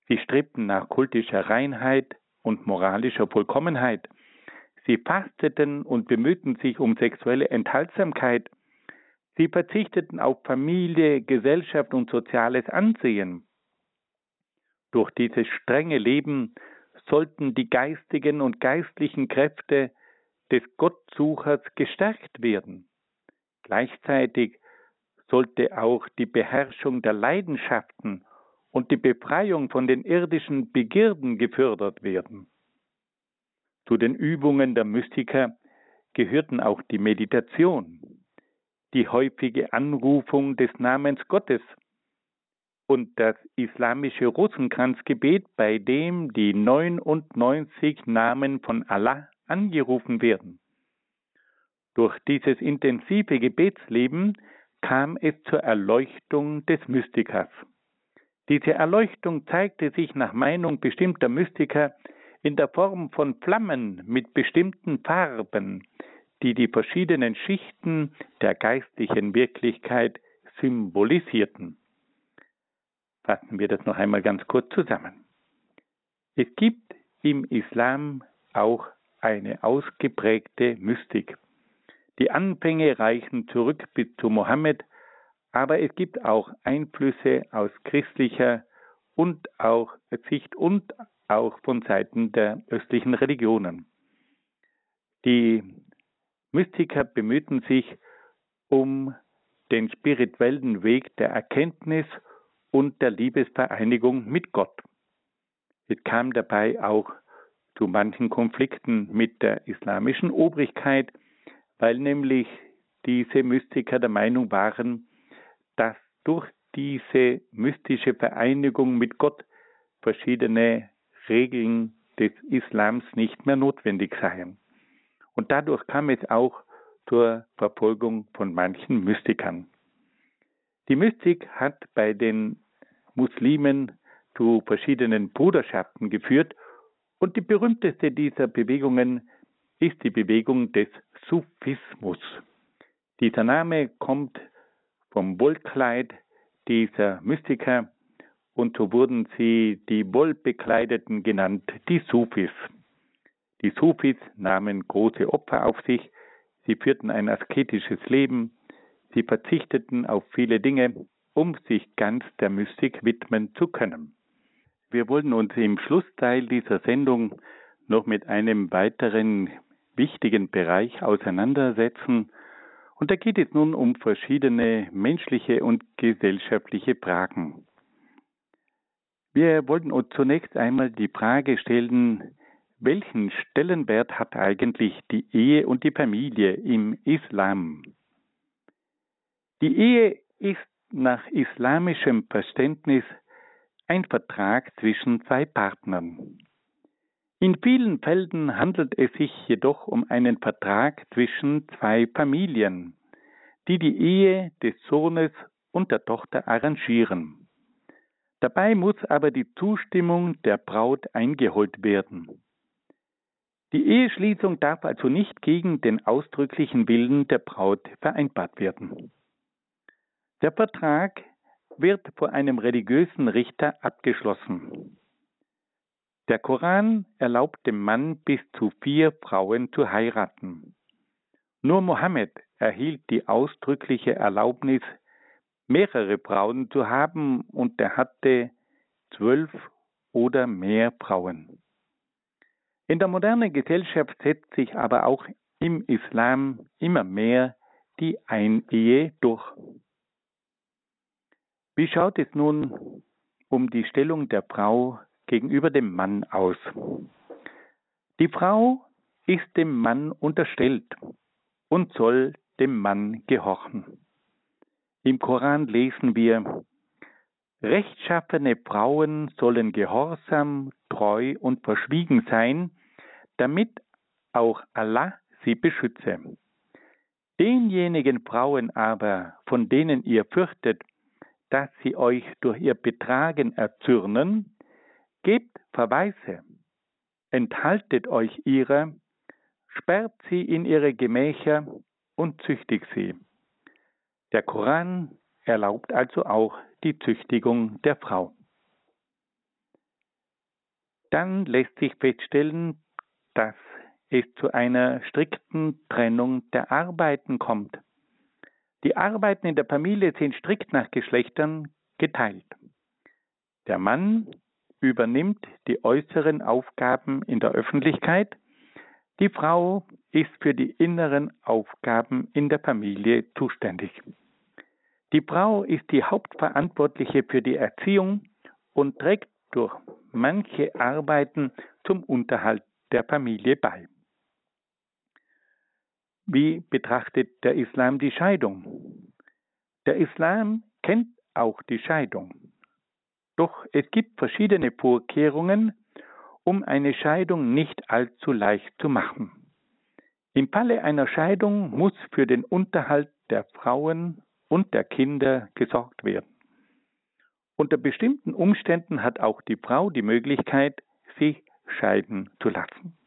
Sie strebten nach kultischer Reinheit und moralischer Vollkommenheit. Sie fasteten und bemühten sich um sexuelle Enthaltsamkeit. Sie verzichteten auf Familie, Gesellschaft und soziales Ansehen. Durch dieses strenge Leben sollten die geistigen und geistlichen Kräfte des Gottsuchers gestärkt werden. Gleichzeitig sollte auch die Beherrschung der Leidenschaften und die Befreiung von den irdischen Begierden gefördert werden. Zu den Übungen der Mystiker gehörten auch die Meditation, die häufige Anrufung des Namens Gottes und das islamische Rosenkranzgebet, bei dem die 99 Namen von Allah angerufen werden. Durch dieses intensive Gebetsleben kam es zur Erleuchtung des Mystikers. Diese Erleuchtung zeigte sich nach Meinung bestimmter Mystiker in der Form von Flammen mit bestimmten Farben, die die verschiedenen Schichten der geistlichen Wirklichkeit symbolisierten. Fassen wir das noch einmal ganz kurz zusammen. Es gibt im Islam auch eine ausgeprägte Mystik. Die Anfänge reichen zurück bis zu Mohammed, aber es gibt auch Einflüsse aus christlicher und auch Sicht und auch von Seiten der östlichen Religionen. Die Mystiker bemühten sich um den spirituellen Weg der Erkenntnis und der Liebesvereinigung mit Gott. Es kam dabei auch zu manchen Konflikten mit der islamischen Obrigkeit, weil nämlich diese Mystiker der Meinung waren, dass durch diese mystische Vereinigung mit Gott verschiedene Regeln des Islams nicht mehr notwendig seien. Und dadurch kam es auch zur Verfolgung von manchen Mystikern. Die Mystik hat bei den Muslimen zu verschiedenen Bruderschaften geführt und die berühmteste dieser Bewegungen ist die Bewegung des Sufismus. Dieser Name kommt vom Wollkleid dieser Mystiker und so wurden sie die Wollbekleideten genannt, die Sufis. Die Sufis nahmen große Opfer auf sich, sie führten ein asketisches Leben, sie verzichteten auf viele Dinge, um sich ganz der Mystik widmen zu können. Wir wollen uns im Schlussteil dieser Sendung noch mit einem weiteren wichtigen Bereich auseinandersetzen, und da geht es nun um verschiedene menschliche und gesellschaftliche Fragen. Wir wollten uns zunächst einmal die Frage stellen, welchen Stellenwert hat eigentlich die Ehe und die Familie im Islam? Die Ehe ist nach islamischem Verständnis ein Vertrag zwischen zwei Partnern. In vielen Fällen handelt es sich jedoch um einen Vertrag zwischen zwei Familien, die die Ehe des Sohnes und der Tochter arrangieren. Dabei muss aber die Zustimmung der Braut eingeholt werden. Die Eheschließung darf also nicht gegen den ausdrücklichen Willen der Braut vereinbart werden. Der Vertrag wird vor einem religiösen Richter abgeschlossen. Der Koran erlaubt dem Mann bis zu vier Frauen zu heiraten. Nur Mohammed erhielt die ausdrückliche Erlaubnis, mehrere Frauen zu haben, und er hatte zwölf oder mehr Frauen. In der modernen Gesellschaft setzt sich aber auch im Islam immer mehr die Einehe durch. Wie schaut es nun um die Stellung der Frau gegenüber dem Mann aus? Die Frau ist dem Mann unterstellt und soll dem Mann gehorchen. Im Koran lesen wir, Rechtschaffene Frauen sollen gehorsam, treu und verschwiegen sein, damit auch Allah sie beschütze. Denjenigen Frauen aber, von denen ihr fürchtet, dass sie euch durch ihr Betragen erzürnen, gebt Verweise, enthaltet euch ihrer, sperrt sie in ihre Gemächer und züchtigt sie. Der Koran erlaubt also auch die Züchtigung der Frau. Dann lässt sich feststellen, dass es zu einer strikten Trennung der Arbeiten kommt. Die Arbeiten in der Familie sind strikt nach Geschlechtern geteilt. Der Mann übernimmt die äußeren Aufgaben in der Öffentlichkeit, die Frau ist für die inneren Aufgaben in der Familie zuständig. Die Frau ist die Hauptverantwortliche für die Erziehung und trägt durch manche Arbeiten zum Unterhalt der Familie bei. Wie betrachtet der Islam die Scheidung? Der Islam kennt auch die Scheidung. Doch es gibt verschiedene Vorkehrungen, um eine Scheidung nicht allzu leicht zu machen. Im Falle einer Scheidung muss für den Unterhalt der Frauen und der Kinder gesorgt werden. Unter bestimmten Umständen hat auch die Frau die Möglichkeit, sich scheiden zu lassen.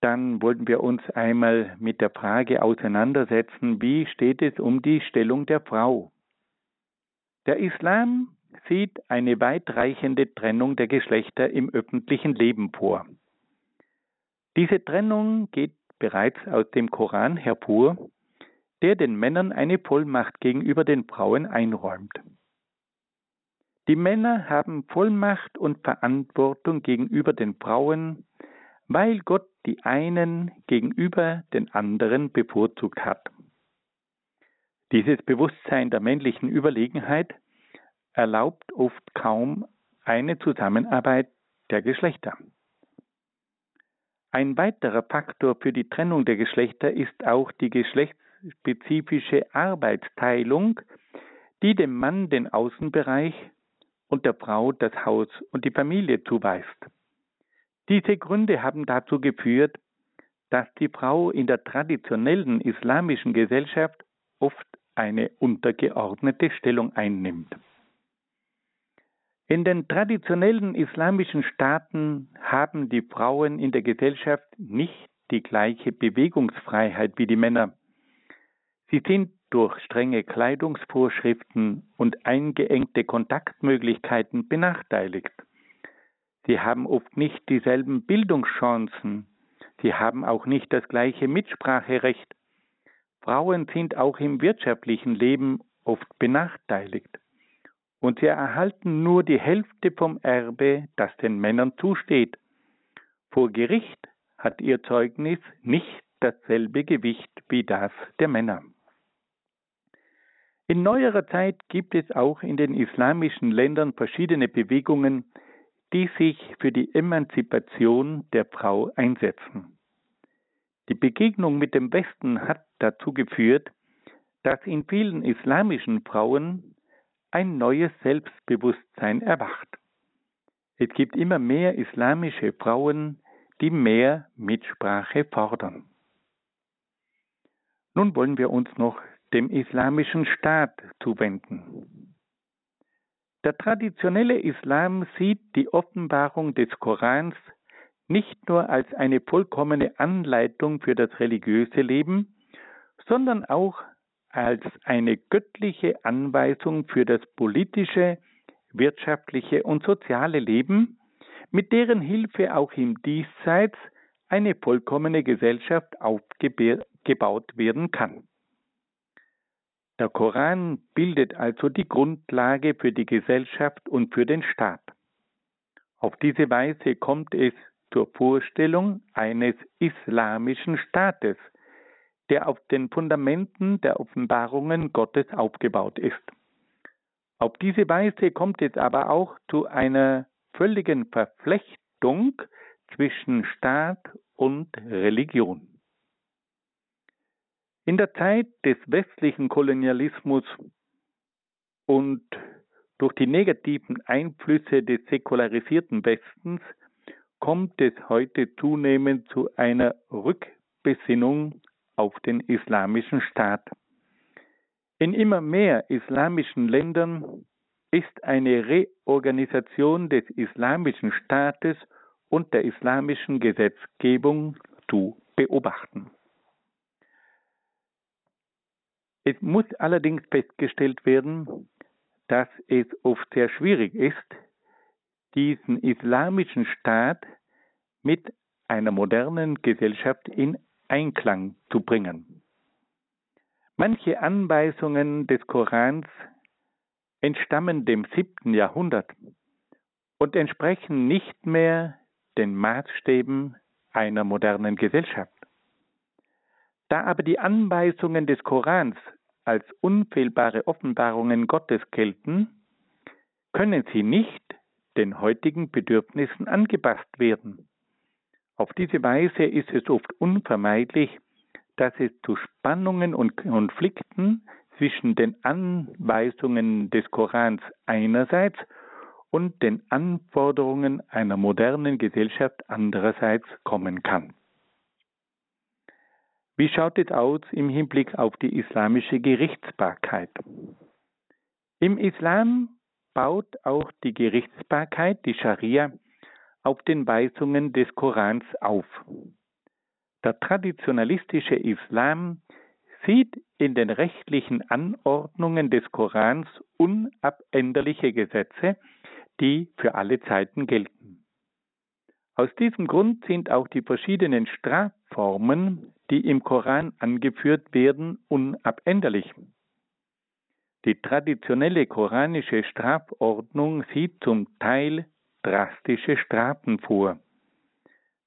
Dann wollten wir uns einmal mit der Frage auseinandersetzen, wie steht es um die Stellung der Frau? Der Islam sieht eine weitreichende Trennung der Geschlechter im öffentlichen Leben vor. Diese Trennung geht bereits aus dem Koran hervor, der den Männern eine Vollmacht gegenüber den Frauen einräumt. Die Männer haben Vollmacht und Verantwortung gegenüber den Frauen, weil Gott die einen gegenüber den anderen bevorzugt hat. Dieses Bewusstsein der männlichen Überlegenheit erlaubt oft kaum eine Zusammenarbeit der Geschlechter. Ein weiterer Faktor für die Trennung der Geschlechter ist auch die geschlechtsspezifische Arbeitsteilung, die dem Mann den Außenbereich und der Frau das Haus und die Familie zuweist. Diese Gründe haben dazu geführt, dass die Frau in der traditionellen islamischen Gesellschaft oft eine untergeordnete Stellung einnimmt. In den traditionellen islamischen Staaten haben die Frauen in der Gesellschaft nicht die gleiche Bewegungsfreiheit wie die Männer. Sie sind durch strenge Kleidungsvorschriften und eingeengte Kontaktmöglichkeiten benachteiligt. Sie haben oft nicht dieselben Bildungschancen. Sie haben auch nicht das gleiche Mitspracherecht. Frauen sind auch im wirtschaftlichen Leben oft benachteiligt. Und sie erhalten nur die Hälfte vom Erbe, das den Männern zusteht. Vor Gericht hat ihr Zeugnis nicht dasselbe Gewicht wie das der Männer. In neuerer Zeit gibt es auch in den islamischen Ländern verschiedene Bewegungen, die sich für die Emanzipation der Frau einsetzen. Die Begegnung mit dem Westen hat dazu geführt, dass in vielen islamischen Frauen ein neues Selbstbewusstsein erwacht. Es gibt immer mehr islamische Frauen, die mehr Mitsprache fordern. Nun wollen wir uns noch dem islamischen Staat zuwenden. Der traditionelle Islam sieht die Offenbarung des Korans nicht nur als eine vollkommene Anleitung für das religiöse Leben, sondern auch als eine göttliche Anweisung für das politische, wirtschaftliche und soziale Leben, mit deren Hilfe auch im Diesseits eine vollkommene Gesellschaft aufgebaut werden kann. Der Koran bildet also die Grundlage für die Gesellschaft und für den Staat. Auf diese Weise kommt es zur Vorstellung eines islamischen Staates, der auf den Fundamenten der Offenbarungen Gottes aufgebaut ist. Auf diese Weise kommt es aber auch zu einer völligen Verflechtung zwischen Staat und Religion. In der Zeit des westlichen Kolonialismus und durch die negativen Einflüsse des säkularisierten Westens kommt es heute zunehmend zu einer Rückbesinnung auf den islamischen Staat. In immer mehr islamischen Ländern ist eine Reorganisation des islamischen Staates und der islamischen Gesetzgebung zu beobachten. Es muss allerdings festgestellt werden, dass es oft sehr schwierig ist, diesen islamischen Staat mit einer modernen Gesellschaft in Einklang zu bringen. Manche Anweisungen des Korans entstammen dem siebten Jahrhundert und entsprechen nicht mehr den Maßstäben einer modernen Gesellschaft. Da aber die Anweisungen des Korans als unfehlbare Offenbarungen Gottes gelten, können sie nicht den heutigen Bedürfnissen angepasst werden. Auf diese Weise ist es oft unvermeidlich, dass es zu Spannungen und Konflikten zwischen den Anweisungen des Korans einerseits und den Anforderungen einer modernen Gesellschaft andererseits kommen kann. Wie schaut es aus im Hinblick auf die islamische Gerichtsbarkeit? Im Islam baut auch die Gerichtsbarkeit, die Scharia, auf den Weisungen des Korans auf. Der traditionalistische Islam sieht in den rechtlichen Anordnungen des Korans unabänderliche Gesetze, die für alle Zeiten gelten. Aus diesem Grund sind auch die verschiedenen Strafformen, die im Koran angeführt werden, unabänderlich. Die traditionelle koranische Strafordnung sieht zum Teil drastische Strafen vor.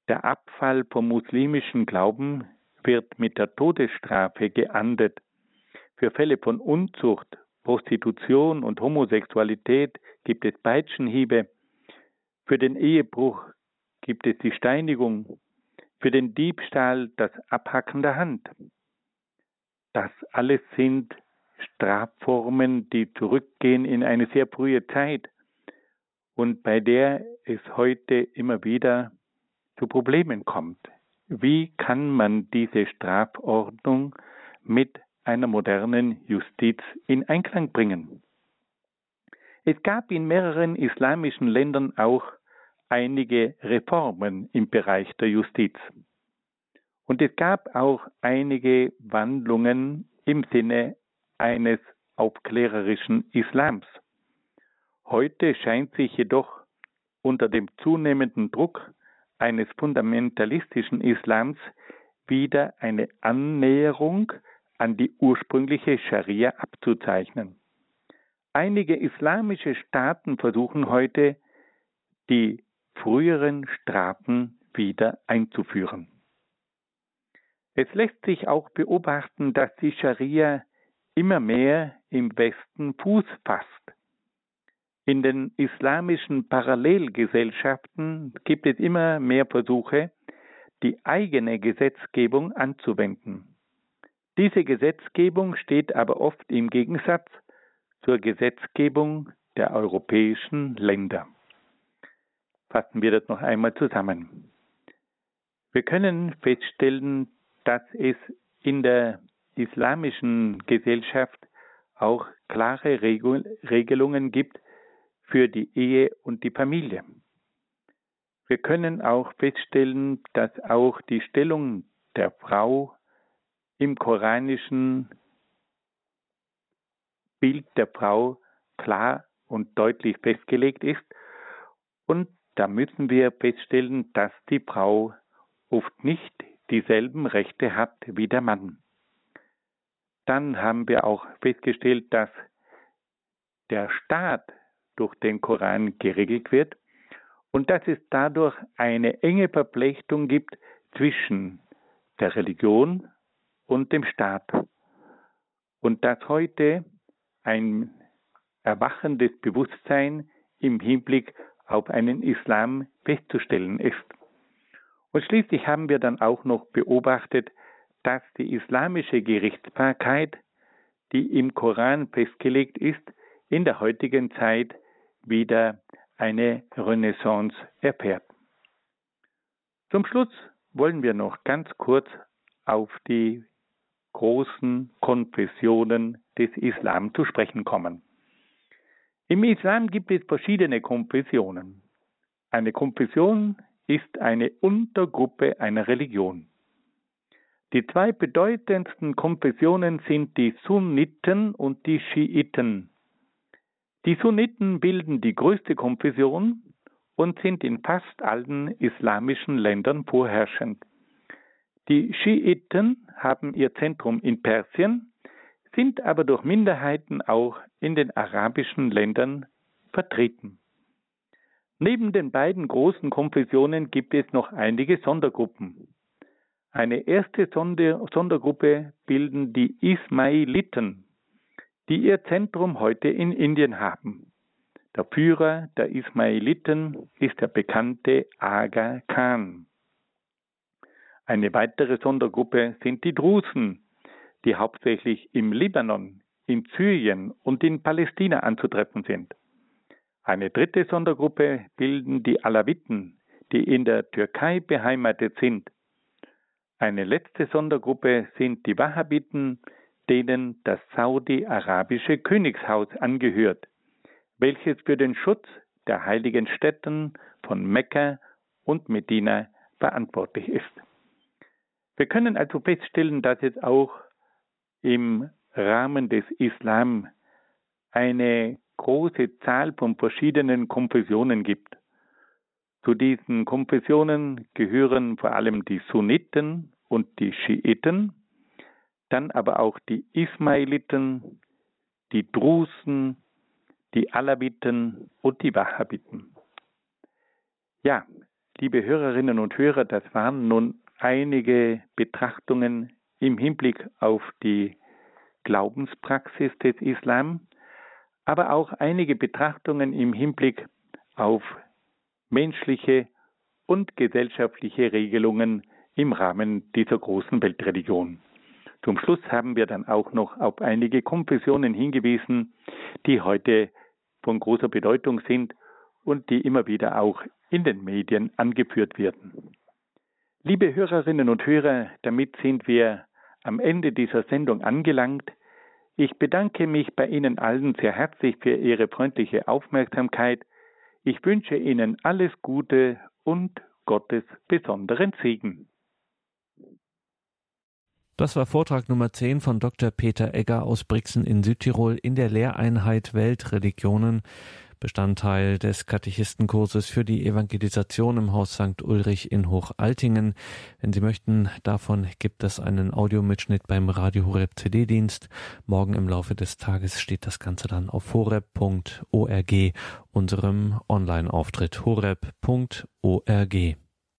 Der Abfall vom muslimischen Glauben wird mit der Todesstrafe geahndet. Für Fälle von Unzucht, Prostitution und Homosexualität gibt es Peitschenhiebe. Für den Ehebruch gibt es die Steinigung. Für den Diebstahl das Abhacken der Hand. Das alles sind Strafformen, die zurückgehen in eine sehr frühe Zeit und bei der es heute immer wieder zu Problemen kommt. Wie kann man diese Strafordnung mit einer modernen Justiz in Einklang bringen? Es gab in mehreren islamischen Ländern auch einige Reformen im Bereich der Justiz. Und es gab auch einige Wandlungen im Sinne eines aufklärerischen Islams. Heute scheint sich jedoch unter dem zunehmenden Druck eines fundamentalistischen Islams wieder eine Annäherung an die ursprüngliche Scharia abzuzeichnen. Einige islamische Staaten versuchen heute, die früheren Strafen wieder einzuführen. Es lässt sich auch beobachten, dass die Scharia immer mehr im Westen Fuß fasst. In den islamischen Parallelgesellschaften gibt es immer mehr Versuche, die eigene Gesetzgebung anzuwenden. Diese Gesetzgebung steht aber oft im Gegensatz zur Gesetzgebung der europäischen Länder. Fassen wir das noch einmal zusammen. Wir können feststellen, dass es in der islamischen Gesellschaft auch klare Regelungen gibt für die Ehe und die Familie. Wir können auch feststellen, dass auch die Stellung der Frau im koranischen Bild der Frau klar und deutlich festgelegt ist. Und da müssen wir feststellen, dass die Frau oft nicht dieselben Rechte hat wie der Mann. Dann haben wir auch festgestellt, dass der Staat durch den Koran geregelt wird und dass es dadurch eine enge Verflechtung gibt zwischen der Religion und dem Staat. Und dass heute ein erwachendes Bewusstsein im Hinblick auf einen Islam festzustellen ist. Und schließlich haben wir dann auch noch beobachtet, dass die islamische Gerichtsbarkeit, die im Koran festgelegt ist, in der heutigen Zeit wieder eine Renaissance erfährt. Zum Schluss wollen wir noch ganz kurz auf die großen Konfessionen des Islam zu sprechen kommen. Im Islam gibt es verschiedene Konfessionen. Eine Konfession ist eine Untergruppe einer Religion. Die zwei bedeutendsten Konfessionen sind die Sunniten und die Schiiten. Die Sunniten bilden die größte Konfession und sind in fast allen islamischen Ländern vorherrschend. Die Schiiten haben ihr Zentrum in Persien, sind aber durch Minderheiten auch in den arabischen Ländern vertreten. Neben den beiden großen Konfessionen gibt es noch einige Sondergruppen. Eine erste Sondergruppe bilden die Ismailiten, die ihr Zentrum heute in Indien haben. Der Führer der Ismailiten ist der bekannte Aga Khan. Eine weitere Sondergruppe sind die Drusen, die hauptsächlich im Libanon, in Syrien und in Palästina anzutreffen sind. Eine dritte Sondergruppe bilden die Alawiten, die in der Türkei beheimatet sind eine letzte Sondergruppe sind die Wahhabiten, denen das saudi-arabische Königshaus angehört, welches für den Schutz der heiligen Städten von Mekka und Medina verantwortlich ist. Wir können also feststellen, dass es auch im Rahmen des Islam eine große Zahl von verschiedenen Konfessionen gibt. Zu diesen Konfessionen gehören vor allem die Sunniten und die Schiiten, dann aber auch die Ismailiten, die Drusen, die Alawiten und die Wahhabiten. Ja, liebe Hörerinnen und Hörer, das waren nun einige Betrachtungen im Hinblick auf die Glaubenspraxis des Islam, aber auch einige Betrachtungen im Hinblick auf menschliche und gesellschaftliche Regelungen im Rahmen dieser großen Weltreligion. Zum Schluss haben wir dann auch noch auf einige Konfessionen hingewiesen, die heute von großer Bedeutung sind und die immer wieder auch in den Medien angeführt werden. Liebe Hörerinnen und Hörer, damit sind wir am Ende dieser Sendung angelangt. Ich bedanke mich bei Ihnen allen sehr herzlich für Ihre freundliche Aufmerksamkeit. Ich wünsche Ihnen alles Gute und Gottes besonderen Segen. Das war Vortrag Nummer 10 von Dr. Peter Egger aus Brixen in Südtirol in der Lehreinheit Weltreligionen. Bestandteil des Katechistenkurses für die Evangelisation im Haus St. Ulrich in Hochaltingen. Wenn Sie möchten, davon gibt es einen Audiomitschnitt beim Radio Horeb CD-Dienst. Morgen im Laufe des Tages steht das Ganze dann auf horeb.org, unserem Online-Auftritt horeb.org.